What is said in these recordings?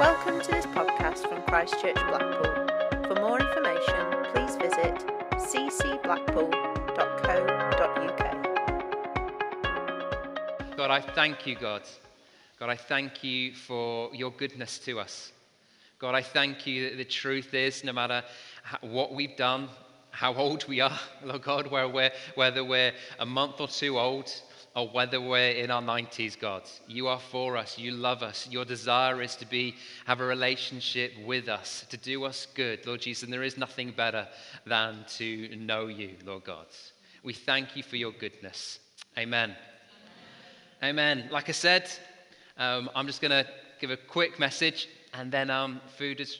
Welcome to this podcast from Christchurch Blackpool. For more information, please visit ccblackpool.co.uk. God, I thank you, God. God, I thank you for your goodness to us. God, I thank you that the truth is, no matter what we've done, how old we are, Lord God, whether we're, whether we're a month or two old, or whether we're in our 90s, God, you are for us. You love us. Your desire is to be have a relationship with us, to do us good, Lord Jesus. And there is nothing better than to know you, Lord God. We thank you for your goodness. Amen. Amen. Amen. Like I said, um, I'm just going to give a quick message, and then um, food is.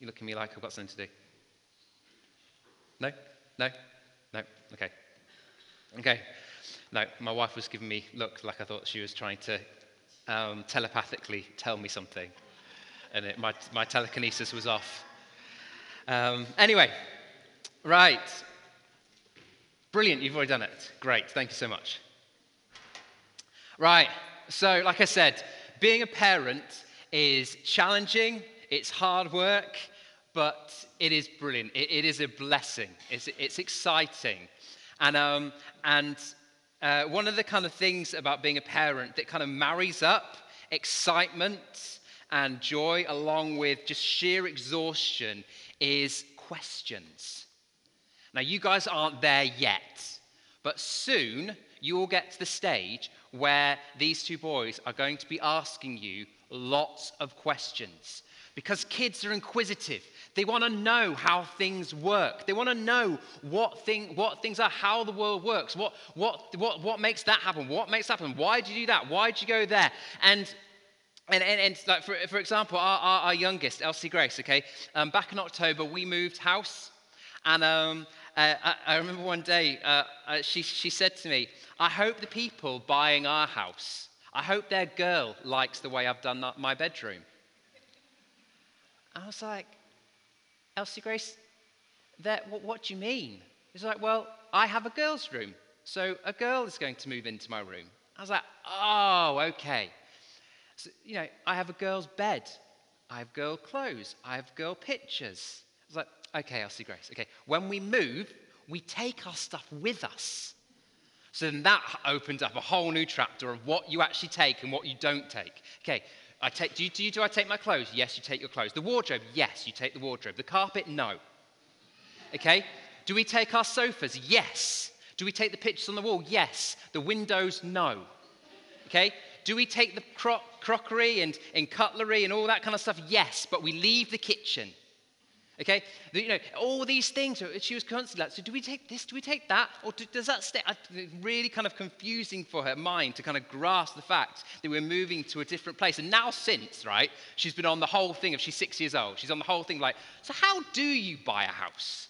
You look at me like I've got something to do. No? No? No? Okay. Okay. No, my wife was giving me look like I thought she was trying to um, telepathically tell me something, and it, my, my telekinesis was off. Um, anyway, right. Brilliant, you've already done it. Great, thank you so much. Right, so like I said, being a parent is challenging, it's hard work, but it is brilliant. it, it is a blessing, it's, it's exciting. And, um, and uh, one of the kind of things about being a parent that kind of marries up excitement and joy along with just sheer exhaustion is questions. Now, you guys aren't there yet, but soon you will get to the stage where these two boys are going to be asking you lots of questions because kids are inquisitive. They want to know how things work. They want to know what, thing, what things are, how the world works, what, what, what, what makes that happen, what makes that happen, why did you do that, why did you go there? And and, and, and like for, for example, our, our, our youngest, Elsie Grace, okay, um, back in October, we moved house. And um, uh, I, I, remember one day, uh, uh, she, she said to me, I hope the people buying our house, I hope their girl likes the way I've done my bedroom. I was like, Elsie Grace, that, what, what do you mean? He's like, well, I have a girl's room, so a girl is going to move into my room. I was like, oh, okay. So, you know, I have a girl's bed. I have girl clothes. I have girl pictures. I was like, okay, Elsie Grace. Okay, when we move, we take our stuff with us. So then that opened up a whole new chapter of what you actually take and what you don't take. Okay, I take, do, you, do, you, do I take my clothes? Yes, you take your clothes. The wardrobe? Yes, you take the wardrobe. The carpet? No. Okay? Do we take our sofas? Yes. Do we take the pictures on the wall? Yes. The windows? No. Okay? Do we take the cro- crockery and, and cutlery and all that kind of stuff? Yes, but we leave the kitchen. Okay, you know all these things. She was constantly like, "So do we take this? Do we take that? Or do, does that stay?" Really, kind of confusing for her mind to kind of grasp the fact that we're moving to a different place. And now, since right, she's been on the whole thing of she's six years old. She's on the whole thing like, "So how do you buy a house?"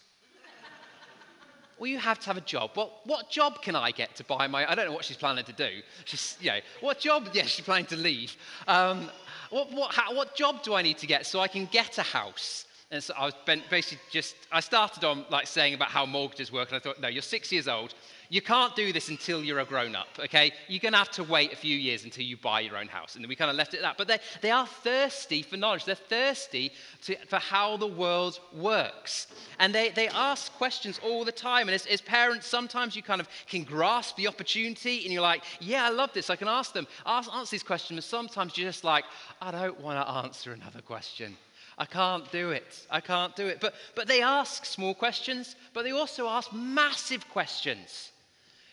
well, you have to have a job. Well, what job can I get to buy my? I don't know what she's planning to do. She's, you know, what job? Yes, yeah, she's planning to leave. Um, what, what, how, what job do I need to get so I can get a house? And so I was basically just, I started on like saying about how mortgages work, and I thought, no, you're six years old. You can't do this until you're a grown up, okay? You're going to have to wait a few years until you buy your own house. And we kind of left it at that. But they, they are thirsty for knowledge. They're thirsty to, for how the world works. And they, they ask questions all the time. And as, as parents, sometimes you kind of can grasp the opportunity and you're like, yeah, I love this. I can ask them, ask, answer these questions. And sometimes you're just like, I don't want to answer another question. I can't do it. I can't do it. But, but they ask small questions, but they also ask massive questions.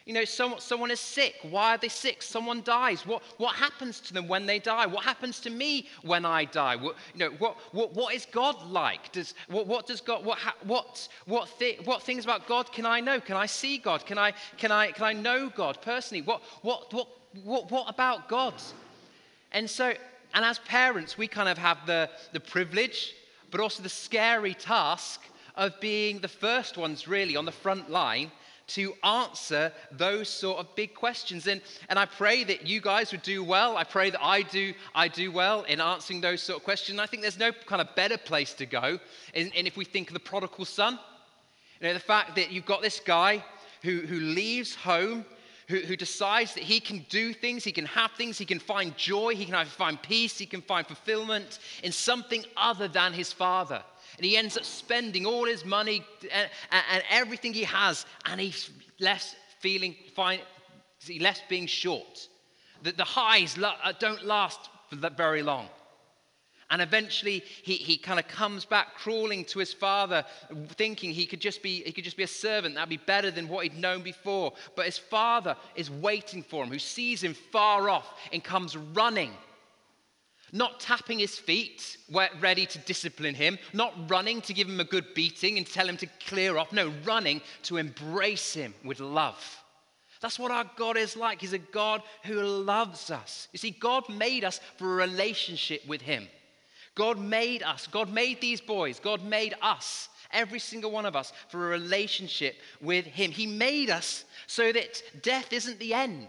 You know, someone, someone is sick. Why are they sick? Someone dies. What, what happens to them when they die? What happens to me when I die? What, you know, what, what, what is God like? Does, what, what does God, what, what, what, thi- what things about God can I know? Can I see God? Can I, can I, can I know God personally? What, what, what, what, what about God? And so and as parents, we kind of have the, the privilege, but also the scary task of being the first ones really on the front line to answer those sort of big questions. And, and I pray that you guys would do well. I pray that I do, I do well in answering those sort of questions. I think there's no kind of better place to go. And, and if we think of the prodigal son, you know, the fact that you've got this guy who, who leaves home who, who decides that he can do things, he can have things, he can find joy, he can find peace, he can find fulfillment in something other than his father. And he ends up spending all his money and, and everything he has, and he's left feeling fine, he's left being short. That the highs uh, don't last for very long. And eventually he, he kind of comes back crawling to his father, thinking he could, just be, he could just be a servant. That'd be better than what he'd known before. But his father is waiting for him, who sees him far off and comes running. Not tapping his feet, ready to discipline him, not running to give him a good beating and tell him to clear off. No, running to embrace him with love. That's what our God is like. He's a God who loves us. You see, God made us for a relationship with Him. God made us, God made these boys, God made us, every single one of us, for a relationship with Him. He made us so that death isn't the end.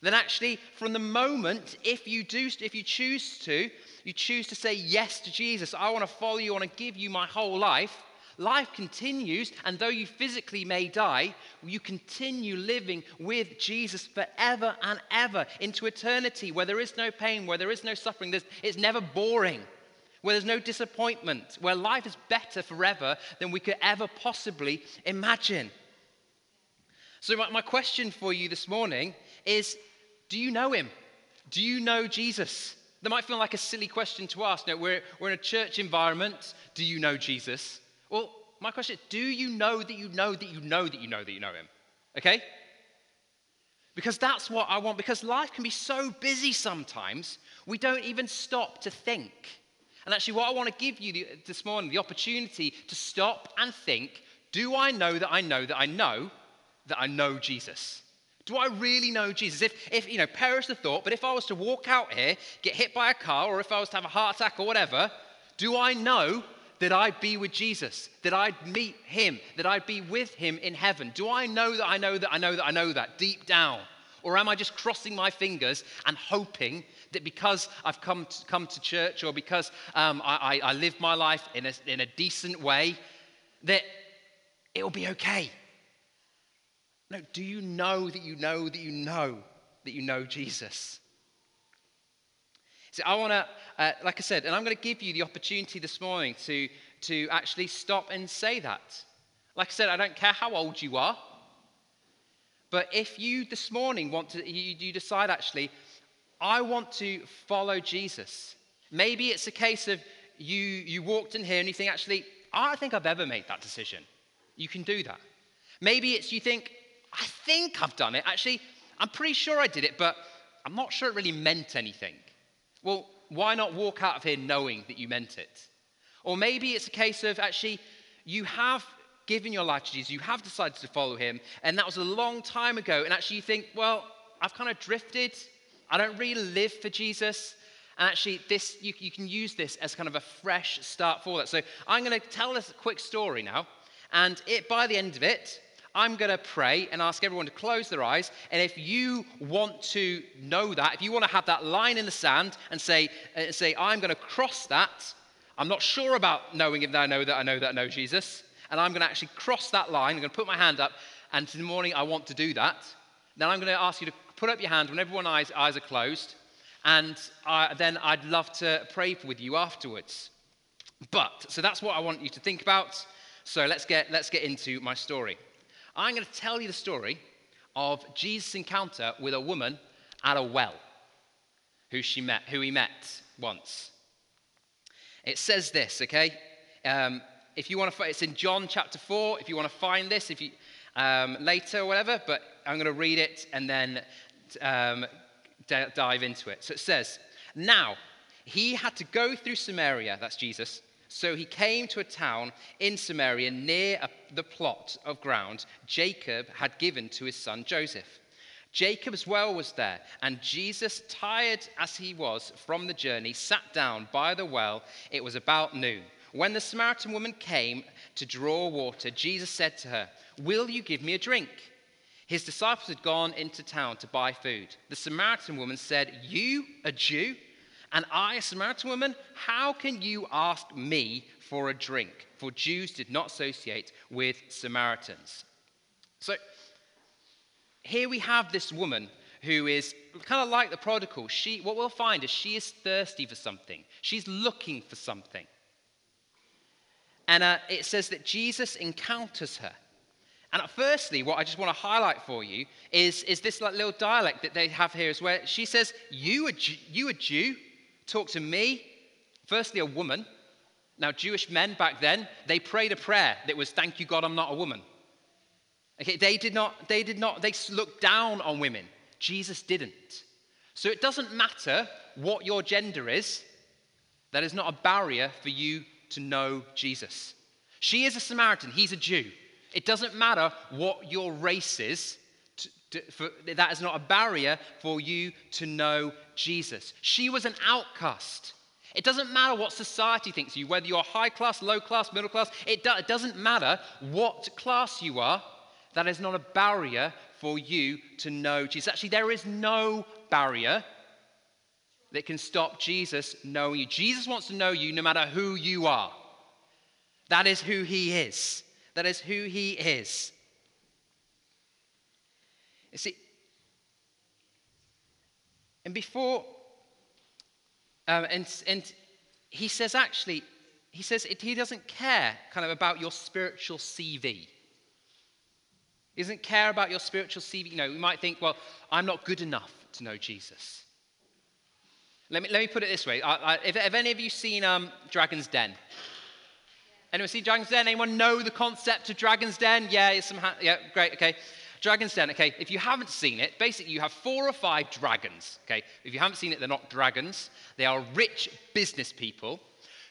Then, actually, from the moment, if you do, if you choose to, you choose to say yes to Jesus, I want to follow you, I want to give you my whole life, life continues, and though you physically may die, you continue living with Jesus forever and ever into eternity, where there is no pain, where there is no suffering, it's never boring, where there's no disappointment, where life is better forever than we could ever possibly imagine. So, my, my question for you this morning is Do you know him? Do you know Jesus? That might feel like a silly question to ask. No, we're, we're in a church environment. Do you know Jesus? Well, my question is do you know that you know that you know that you know that you know him? Okay? Because that's what I want, because life can be so busy sometimes, we don't even stop to think. And actually, what I want to give you this morning, the opportunity to stop and think do I know that I know that I know that I know Jesus? Do I really know Jesus? If, if you know, perish the thought, but if I was to walk out here, get hit by a car, or if I was to have a heart attack or whatever, do I know that I'd be with Jesus, that I'd meet him, that I'd be with him in heaven? Do I know that I know that I know that I know that deep down? Or am I just crossing my fingers and hoping that because I've come to, come to church or because um, I, I, I live my life in a, in a decent way, that it'll be okay? No, do you know that you know that you know that you know Jesus? See, I want to, uh, like I said, and I'm going to give you the opportunity this morning to, to actually stop and say that. Like I said, I don't care how old you are, but if you this morning want to, you, you decide actually, I want to follow Jesus. Maybe it's a case of you, you walked in here and you think, actually, I don't think I've ever made that decision. You can do that. Maybe it's you think, I think I've done it. Actually, I'm pretty sure I did it, but I'm not sure it really meant anything. Well, why not walk out of here knowing that you meant it? Or maybe it's a case of actually, you have given your life to Jesus, you have decided to follow him, and that was a long time ago. And actually, you think, well, I've kind of drifted. I don't really live for Jesus. And actually, this you, you can use this as kind of a fresh start for that. So I'm going to tell a quick story now. And it, by the end of it, I'm going to pray and ask everyone to close their eyes. And if you want to know that, if you want to have that line in the sand and say, uh, say I'm going to cross that, I'm not sure about knowing if I know that I know that I know Jesus, and I'm going to actually cross that line. I'm going to put my hand up, and in the morning I want to do that. Then I'm going to ask you to put up your hand when everyone's eyes, eyes are closed, and I, then I'd love to pray with you afterwards. But so that's what I want you to think about. So let's get let's get into my story. I'm going to tell you the story of Jesus' encounter with a woman at a well who, she met, who he met once. It says this, okay? Um, if you want to, it's in John chapter 4. If you want to find this, if you um, later or whatever, but I'm going to read it and then um, d- dive into it. So it says, Now he had to go through Samaria, that's Jesus, so he came to a town in Samaria near a, the plot of ground Jacob had given to his son Joseph. Jacob's well was there, and Jesus, tired as he was from the journey, sat down by the well. It was about noon. When the Samaritan woman came to draw water, Jesus said to her, Will you give me a drink? His disciples had gone into town to buy food. The Samaritan woman said, You, a Jew, and I, a Samaritan woman, how can you ask me for a drink? For Jews did not associate with Samaritans. So, here we have this woman who is kind of like the prodigal. She, what we'll find is she is thirsty for something, she's looking for something. And uh, it says that Jesus encounters her. And uh, firstly, what I just want to highlight for you is, is this like little dialect that they have here, is where she says, you a, you a Jew, talk to me. Firstly, a woman. Now, Jewish men back then, they prayed a prayer that was, Thank you, God, I'm not a woman. Okay, they did not, they did not, they looked down on women. Jesus didn't. So it doesn't matter what your gender is, that is not a barrier for you to know Jesus. She is a Samaritan, he's a Jew. It doesn't matter what your race is, to, to, for, that is not a barrier for you to know Jesus. She was an outcast. It doesn't matter what society thinks of you, whether you're high class, low class, middle class, it, do, it doesn't matter what class you are. That is not a barrier for you to know Jesus. Actually, there is no barrier that can stop Jesus knowing you. Jesus wants to know you no matter who you are. That is who he is. That is who he is. You see, and before, um, and, and he says actually, he says it, he doesn't care kind of about your spiritual CV. He doesn't care about your spiritual CV. You know, we might think, well, I'm not good enough to know Jesus. Let me, let me put it this way. I, I, if, have any of you seen um, Dragon's Den? Anyone see Dragon's Den? Anyone know the concept of Dragon's Den? Yeah, some ha- yeah, great, okay. Dragon's Den, okay, if you haven't seen it, basically you have four or five dragons, okay? If you haven't seen it, they're not dragons. They are rich business people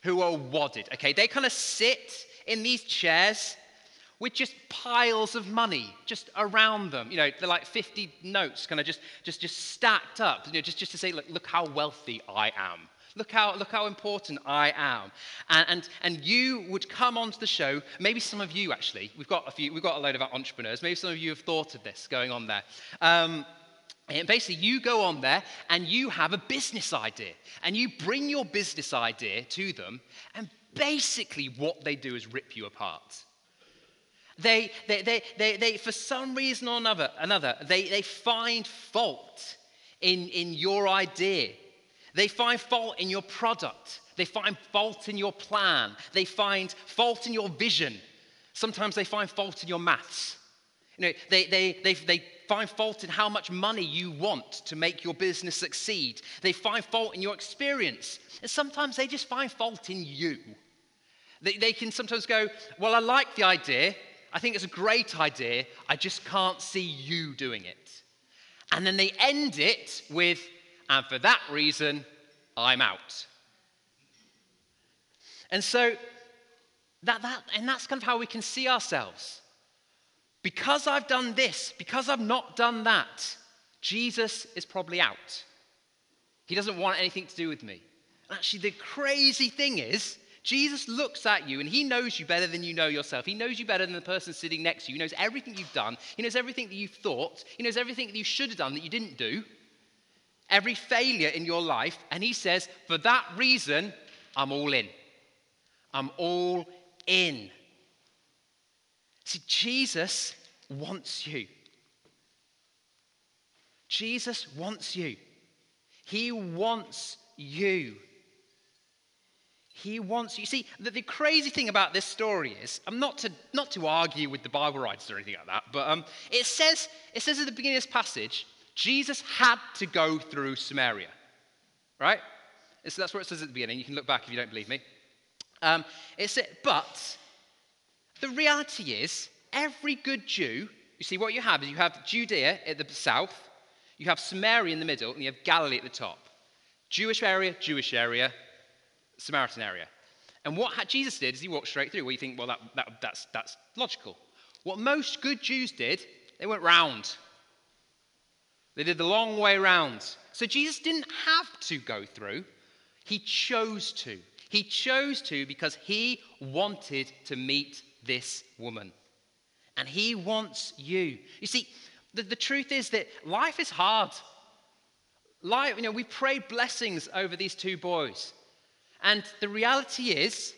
who are wadded, okay? They kind of sit in these chairs with just piles of money just around them. You know, they're like 50 notes kind of just, just, just stacked up, you know, just, just to say, look, look how wealthy I am. Look how, look how important I am. And, and, and you would come onto the show, maybe some of you actually, we've got a few, we've got a load of entrepreneurs, maybe some of you have thought of this going on there. Um, and basically, you go on there and you have a business idea, and you bring your business idea to them, and basically, what they do is rip you apart. They, they, they, they, they for some reason or another, another they, they find fault in, in your idea. They find fault in your product. They find fault in your plan. They find fault in your vision. Sometimes they find fault in your maths. You know, they, they, they, they find fault in how much money you want to make your business succeed. They find fault in your experience. And sometimes they just find fault in you. They, they can sometimes go, Well, I like the idea, I think it's a great idea. I just can't see you doing it. And then they end it with, and for that reason, I'm out. And so, that, that, and that's kind of how we can see ourselves. Because I've done this, because I've not done that, Jesus is probably out. He doesn't want anything to do with me. And actually, the crazy thing is, Jesus looks at you and he knows you better than you know yourself. He knows you better than the person sitting next to you. He knows everything you've done. He knows everything that you've thought. He knows everything that you should have done that you didn't do. Every failure in your life. And he says, for that reason, I'm all in. I'm all in. See, Jesus wants you. Jesus wants you. He wants you. He wants you. See, the, the, crazy thing about this story is, I'm not to, not to argue with the Bible writers or anything like that, but um, it, says, it says at the beginning of this passage, Jesus had to go through Samaria, right? So that's what it says at the beginning. You can look back if you don't believe me. Um, it but the reality is, every good Jew, you see, what you have is you have Judea at the south, you have Samaria in the middle, and you have Galilee at the top. Jewish area, Jewish area, Samaritan area. And what Jesus did is he walked straight through. Well, you think, well, that, that, that's, that's logical. What most good Jews did, they went round. They did the long way round. So Jesus didn't have to go through, he chose to. He chose to because he wanted to meet this woman. And he wants you. You see, the, the truth is that life is hard. Life, you know, we prayed blessings over these two boys. And the reality is,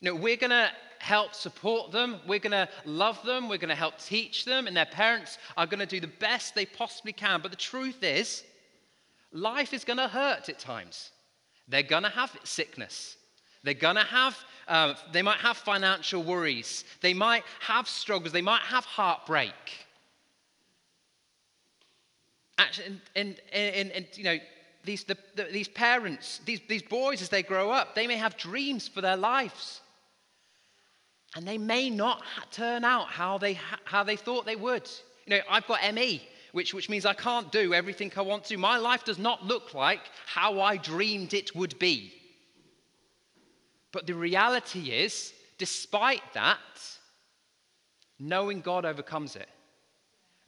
you know, we're going to help support them. We're going to love them. We're going to help teach them. And their parents are going to do the best they possibly can. But the truth is, life is going to hurt at times. They're going to have sickness. They're going to have, uh, they might have financial worries. They might have struggles. They might have heartbreak. Actually, and, and, and, and you know, these, the, the, these parents, these, these boys, as they grow up, they may have dreams for their lives. And they may not turn out how they, how they thought they would. You know, I've got ME, which, which means I can't do everything I want to. My life does not look like how I dreamed it would be. But the reality is, despite that, knowing God overcomes it.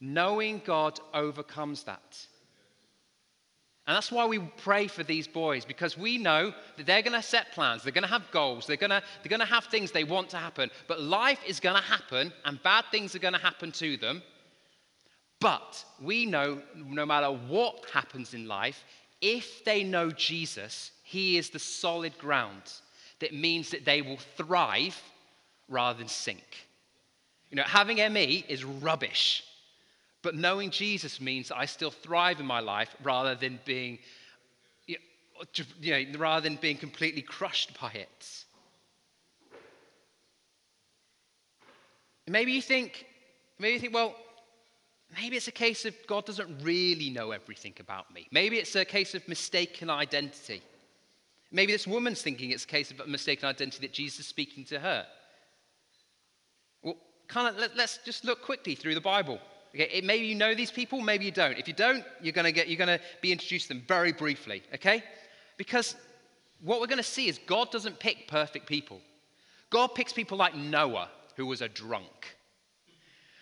Knowing God overcomes that. And that's why we pray for these boys, because we know that they're going to set plans, they're going to have goals, they're going to, they're going to have things they want to happen. But life is going to happen, and bad things are going to happen to them. But we know no matter what happens in life, if they know Jesus, He is the solid ground that means that they will thrive rather than sink. You know, having ME is rubbish. But knowing Jesus means that I still thrive in my life rather than being, you know, rather than being completely crushed by it. Maybe you think, maybe you think, well, maybe it's a case of God doesn't really know everything about me. Maybe it's a case of mistaken identity. Maybe this woman's thinking it's a case of a mistaken identity that Jesus is speaking to her. Well, kind of, let, us just look quickly through the Bible. Okay, maybe you know these people, maybe you don't. If you don't, you're going to get you're going to be introduced to them very briefly, okay? Because what we're going to see is God doesn't pick perfect people. God picks people like Noah, who was a drunk.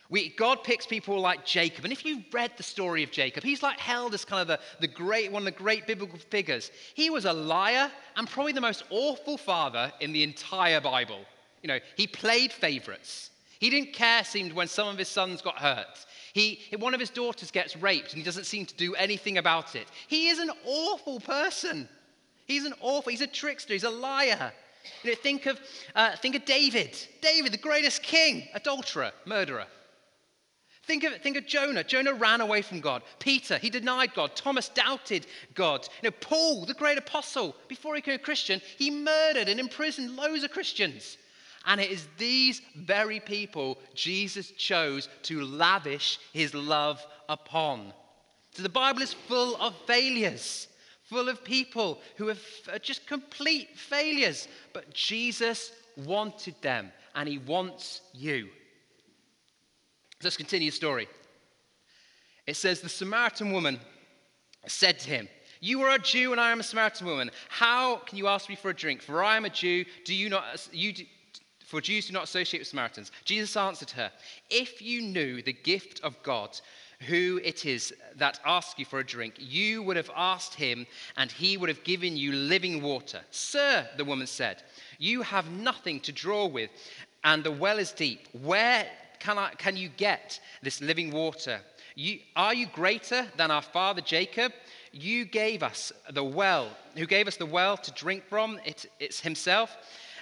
We, God picks people like Jacob. And if you've read the story of Jacob, he's like held as kind of the, the great, one of the great biblical figures. He was a liar and probably the most awful father in the entire Bible. You know, he played favorites. He didn't care, seemed, when some of his sons got hurt. He, one of his daughters gets raped and he doesn't seem to do anything about it. He is an awful person. He's an awful, he's a trickster, he's a liar. You know, think, of, uh, think of David. David, the greatest king, adulterer, murderer. Think of, think of Jonah. Jonah ran away from God. Peter, he denied God. Thomas doubted God. You know, Paul, the great apostle, before he became a Christian, he murdered and imprisoned loads of Christians. And it is these very people Jesus chose to lavish his love upon. So the Bible is full of failures, full of people who are just complete failures. But Jesus wanted them, and he wants you. Let's continue the story. It says, The Samaritan woman said to him, you are a Jew and I am a Samaritan woman. How can you ask me for a drink? For I am a Jew. Do you not, you for Jews do not associate with Samaritans. Jesus answered her, If you knew the gift of God, who it is that asks you for a drink, you would have asked him, and he would have given you living water. Sir, the woman said, You have nothing to draw with, and the well is deep. Where can, I, can you get this living water? You, are you greater than our father Jacob? You gave us the well, who gave us the well to drink from, it, it's himself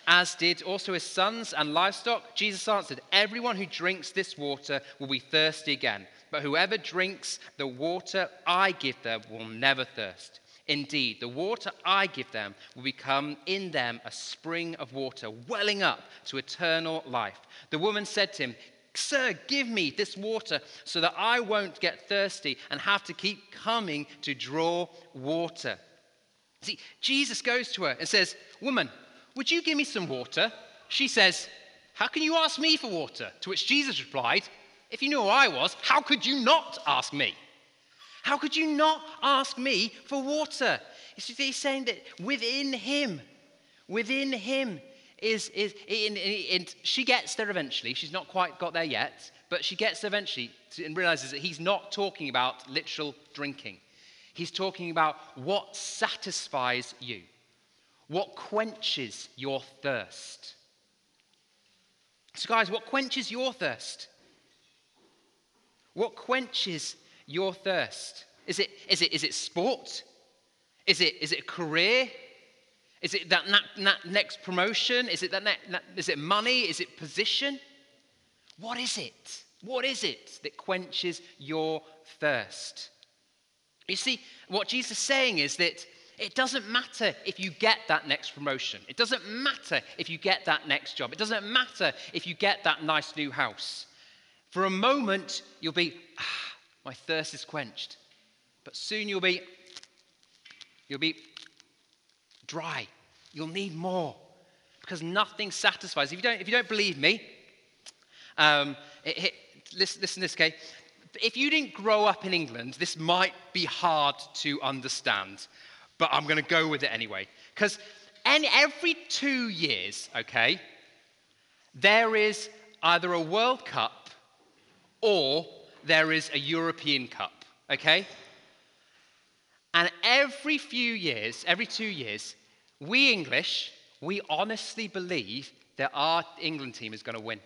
as did also his sons and livestock? Jesus answered, Everyone who drinks this water will be thirsty again, but whoever drinks the water I give them will never thirst. Indeed, the water I give them will become in them a spring of water, welling up to eternal life. The woman said to him, Sir, give me this water so that I won't get thirsty and have to keep coming to draw water. See, Jesus goes to her and says, Woman, would you give me some water? She says, How can you ask me for water? To which Jesus replied, If you knew who I was, how could you not ask me? How could you not ask me for water? He's saying that within him, within him is, is and she gets there eventually. She's not quite got there yet, but she gets there eventually and realizes that he's not talking about literal drinking. He's talking about what satisfies you. What quenches your thirst? So, guys, what quenches your thirst? What quenches your thirst? Is it, is it, is it sport? Is it, is it a career? Is it that, na- na- next promotion? Is it that is it money? Is it position? What is it? What is it that quenches your thirst? You see, what Jesus is saying is that it doesn't matter if you get that next promotion. It doesn't matter if you get that next job. It doesn't matter if you get that nice new house. For a moment, you'll be, ah, my thirst is quenched. But soon you'll be, you'll be dry. You'll need more because nothing satisfies. If you don't, if you don't believe me, um, it, it, listen, listen to this, okay? If you didn't grow up in England, this might be hard to understand but I'm going to go with it anyway. Because every two years, okay, there is either a World Cup or there is a European Cup, okay? And every few years, every two years, we English, we honestly believe that our England team is going to win.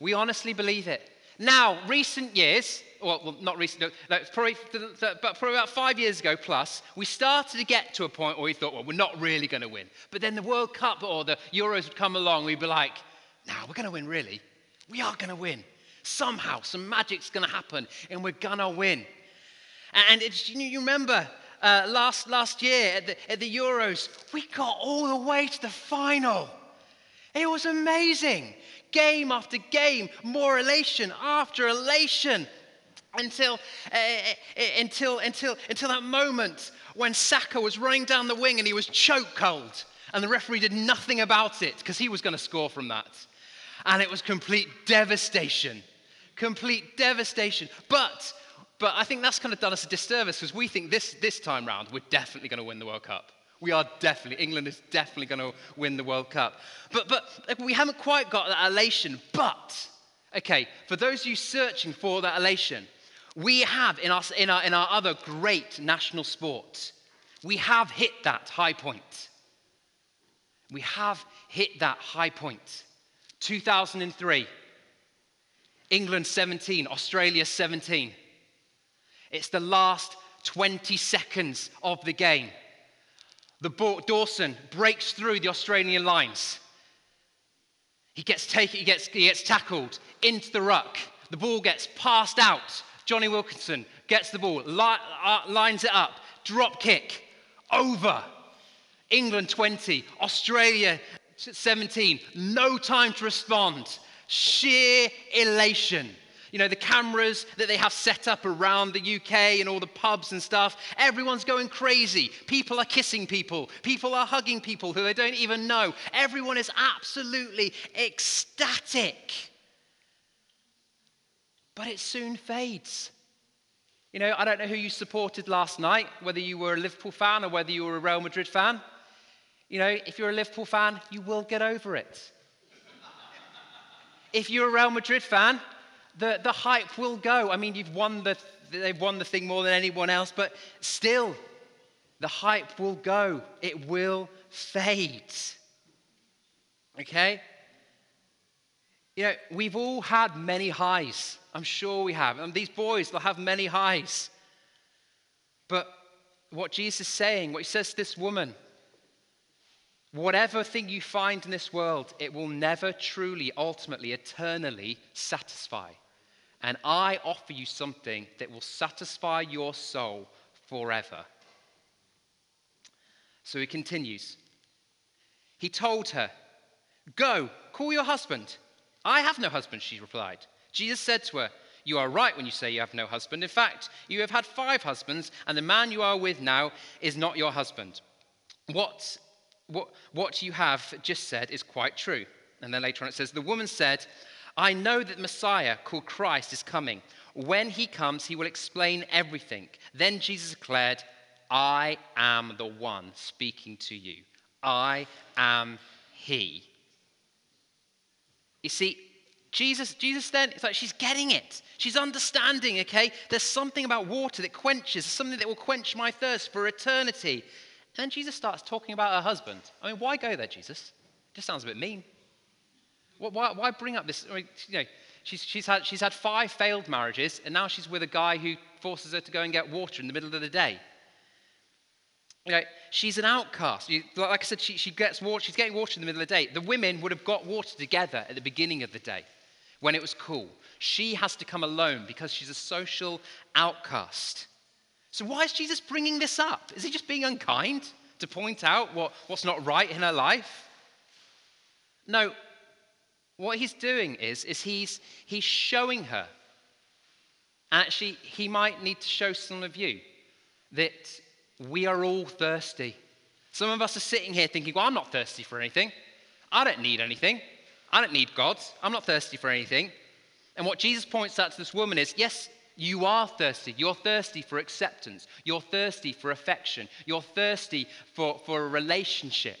We honestly believe it. Now, recent years, well, well not recently, no, probably, but probably about five years ago plus, we started to get to a point where we thought, well, we're not really going to win. But then the World Cup or the Euros would come along, we'd be like, now nah, we're going to win, really. We are going to win. Somehow, some magic's going to happen, and we're going to win. And it's, you remember uh, last, last year at the, at the Euros, we got all the way to the final. It was amazing game after game, more elation after elation until, uh, until, until, until that moment when Saka was running down the wing and he was choke cold. And the referee did nothing about it because he was going to score from that. And it was complete devastation. Complete devastation. But, but I think that's kind of done us a disservice because we think this, this time round we're definitely going to win the World Cup. We are definitely, England is definitely going to win the World Cup. But, but we haven't quite got that elation. But, okay, for those of you searching for that elation, we have in our, in our, in our other great national sport, we have hit that high point. We have hit that high point. 2003, England 17, Australia 17. It's the last 20 seconds of the game. The ball, Dawson breaks through the Australian lines. He gets, taken, he, gets, he gets tackled into the ruck. The ball gets passed out. Jonny Wilkinson gets the ball, uh, lines it up, drop kick, over. England 20, Australia 17, no time to respond. Sheer elation. You know, the cameras that they have set up around the UK and all the pubs and stuff, everyone's going crazy. People are kissing people, people are hugging people who they don't even know. Everyone is absolutely ecstatic. But it soon fades. You know, I don't know who you supported last night, whether you were a Liverpool fan or whether you were a Real Madrid fan. You know, if you're a Liverpool fan, you will get over it. if you're a Real Madrid fan, the, the hype will go. I mean, you've won the, they've won the thing more than anyone else, but still, the hype will go. It will fade. Okay? You know, we've all had many highs. I'm sure we have. And these boys, they'll have many highs. But what Jesus is saying, what he says to this woman, whatever thing you find in this world, it will never truly, ultimately, eternally satisfy. And I offer you something that will satisfy your soul forever. So he continues. He told her, Go, call your husband. I have no husband, she replied. Jesus said to her, You are right when you say you have no husband. In fact, you have had five husbands, and the man you are with now is not your husband. What, what, what you have just said is quite true. And then later on it says, The woman said, I know that Messiah, called Christ, is coming. When he comes, he will explain everything. Then Jesus declared, I am the one speaking to you. I am he. You see, Jesus, Jesus then, it's like she's getting it. She's understanding, okay? There's something about water that quenches, something that will quench my thirst for eternity. And then Jesus starts talking about her husband. I mean, why go there, Jesus? It just sounds a bit mean. Why, why bring up this? I mean, you know, she's, she's, had, she's had five failed marriages, and now she's with a guy who forces her to go and get water in the middle of the day. You know, she's an outcast. You, like I said, she, she gets water, she's getting water in the middle of the day. The women would have got water together at the beginning of the day when it was cool. She has to come alone because she's a social outcast. So, why is Jesus bringing this up? Is he just being unkind to point out what, what's not right in her life? No, what he's doing is, is he's, he's showing her. Actually, he might need to show some of you that we are all thirsty. Some of us are sitting here thinking, well, I'm not thirsty for anything. I don't need anything. I don't need God. I'm not thirsty for anything. And what Jesus points out to this woman is yes, you are thirsty. You're thirsty for acceptance. You're thirsty for affection. You're thirsty for, for a relationship.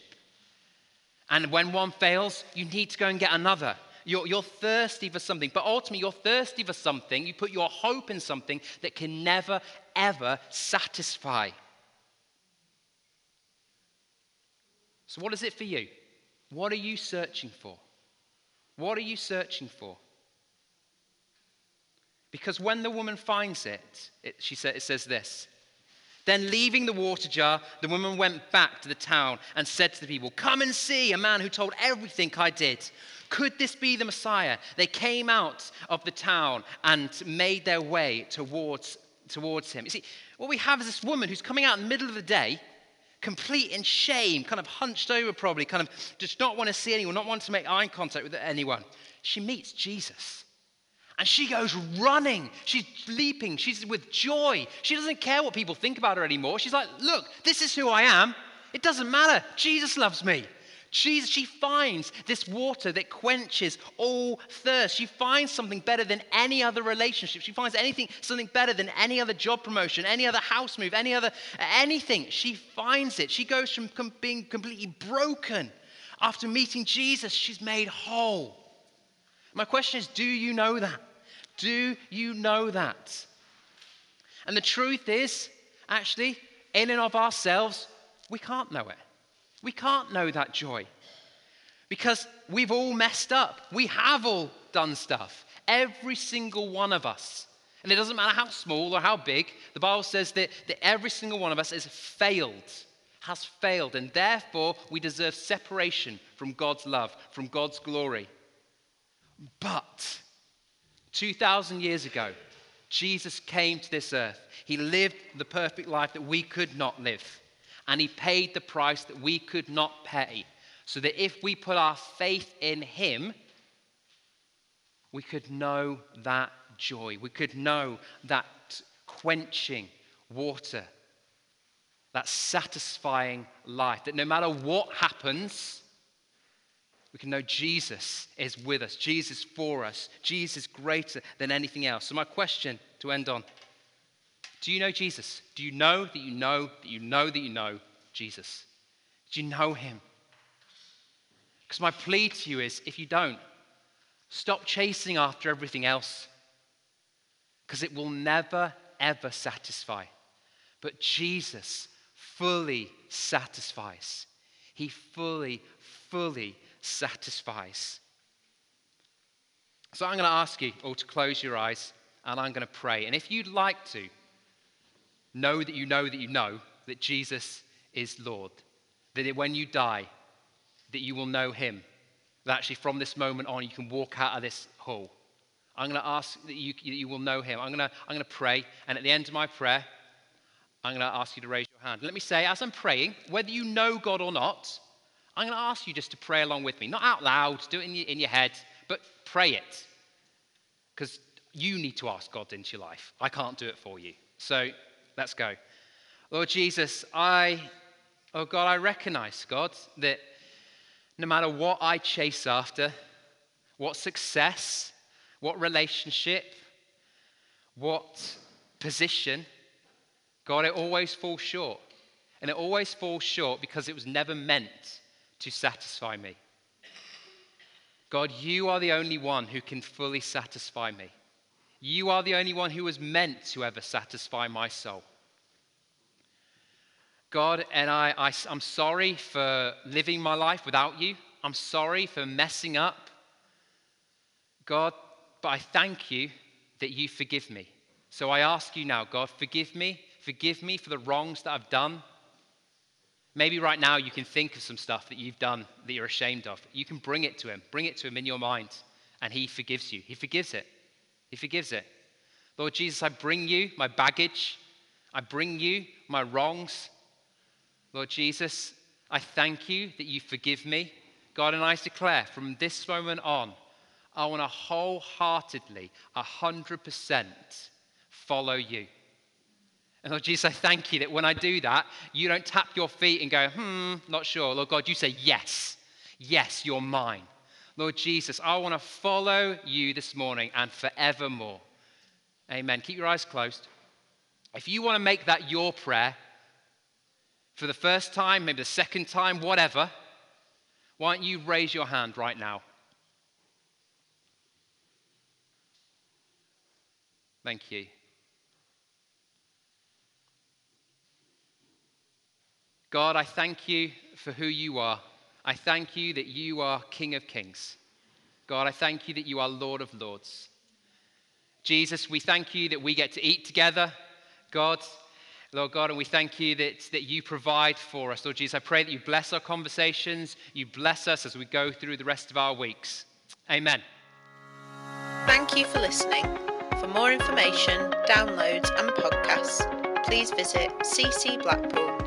And when one fails, you need to go and get another. You're, you're thirsty for something, but ultimately, you're thirsty for something. You put your hope in something that can never, ever satisfy. So, what is it for you? What are you searching for? What are you searching for? Because when the woman finds it, it, she sa- it says this Then, leaving the water jar, the woman went back to the town and said to the people, Come and see a man who told everything I did. Could this be the Messiah? They came out of the town and made their way towards, towards him. You see, what we have is this woman who's coming out in the middle of the day complete in shame, kind of hunched over, probably, kind of just not want to see anyone, not want to make eye contact with anyone. She meets Jesus. And she goes running. She's leaping. She's with joy. She doesn't care what people think about her anymore. She's like, look, this is who I am. It doesn't matter. Jesus loves me. She, she finds this water that quenches all thirst. She finds something better than any other relationship. She finds anything, something better than any other job promotion, any other house move, any other anything. She finds it. She goes from com- being completely broken after meeting Jesus. She's made whole. My question is do you know that? Do you know that? And the truth is, actually, in and of ourselves, we can't know it. We can't know that joy because we've all messed up. We have all done stuff. Every single one of us. And it doesn't matter how small or how big, the Bible says that, that every single one of us has failed, has failed, and therefore we deserve separation from God's love, from God's glory. But 2,000 years ago, Jesus came to this earth. He lived the perfect life that we could not live and he paid the price that we could not pay. So that if we put our faith in him, we could know that joy. We could know that quenching water, that satisfying life. That no matter what happens, we can know Jesus is with us, Jesus for us, Jesus greater than anything else. So, my question to end on do you know Jesus? Do you know that you know that you know that you know Jesus? Do you know him? Because my plea to you is if you don't, stop chasing after everything else. Because it will never, ever satisfy. But Jesus fully satisfies. He fully, fully satisfies. So I'm going to ask you all to close your eyes and I'm going to pray. And if you'd like to, know that you know that you know that Jesus is Lord. That when you die, that you will know him. That actually from this moment on, you can walk out of this hall. I'm going to ask that you, you will know him. I'm going, to, I'm going to pray, and at the end of my prayer, I'm going to ask you to raise your hand. Let me say, as I'm praying, whether you know God or not, I'm going to ask you just to pray along with me. Not out loud, do it in your, in your head, but pray it. Because you need to ask God into your life. I can't do it for you. So Let's go. Lord Jesus, I, oh God, I recognize, God, that no matter what I chase after, what success, what relationship, what position, God, it always falls short. And it always falls short because it was never meant to satisfy me. God, you are the only one who can fully satisfy me. You are the only one who was meant to ever satisfy my soul. God, and I, I, I'm sorry for living my life without you. I'm sorry for messing up. God, but I thank you that you forgive me. So I ask you now, God, forgive me. Forgive me for the wrongs that I've done. Maybe right now you can think of some stuff that you've done that you're ashamed of. You can bring it to Him. Bring it to Him in your mind, and He forgives you. He forgives it. He forgives it. Lord Jesus, I bring you my baggage. I bring you my wrongs. Lord Jesus, I thank you that you forgive me. God, and I declare from this moment on, I want to wholeheartedly, 100% follow you. And Lord Jesus, I thank you that when I do that, you don't tap your feet and go, hmm, not sure. Lord God, you say, yes, yes, you're mine. Lord Jesus, I want to follow you this morning and forevermore. Amen. Keep your eyes closed. If you want to make that your prayer for the first time, maybe the second time, whatever, why don't you raise your hand right now? Thank you. God, I thank you for who you are. I thank you that you are King of Kings. God, I thank you that you are Lord of Lords. Jesus, we thank you that we get to eat together, God, Lord God, and we thank you that, that you provide for us. Lord Jesus, I pray that you bless our conversations, you bless us as we go through the rest of our weeks. Amen. Thank you for listening. For more information, downloads, and podcasts, please visit ccblackpool.co.uk.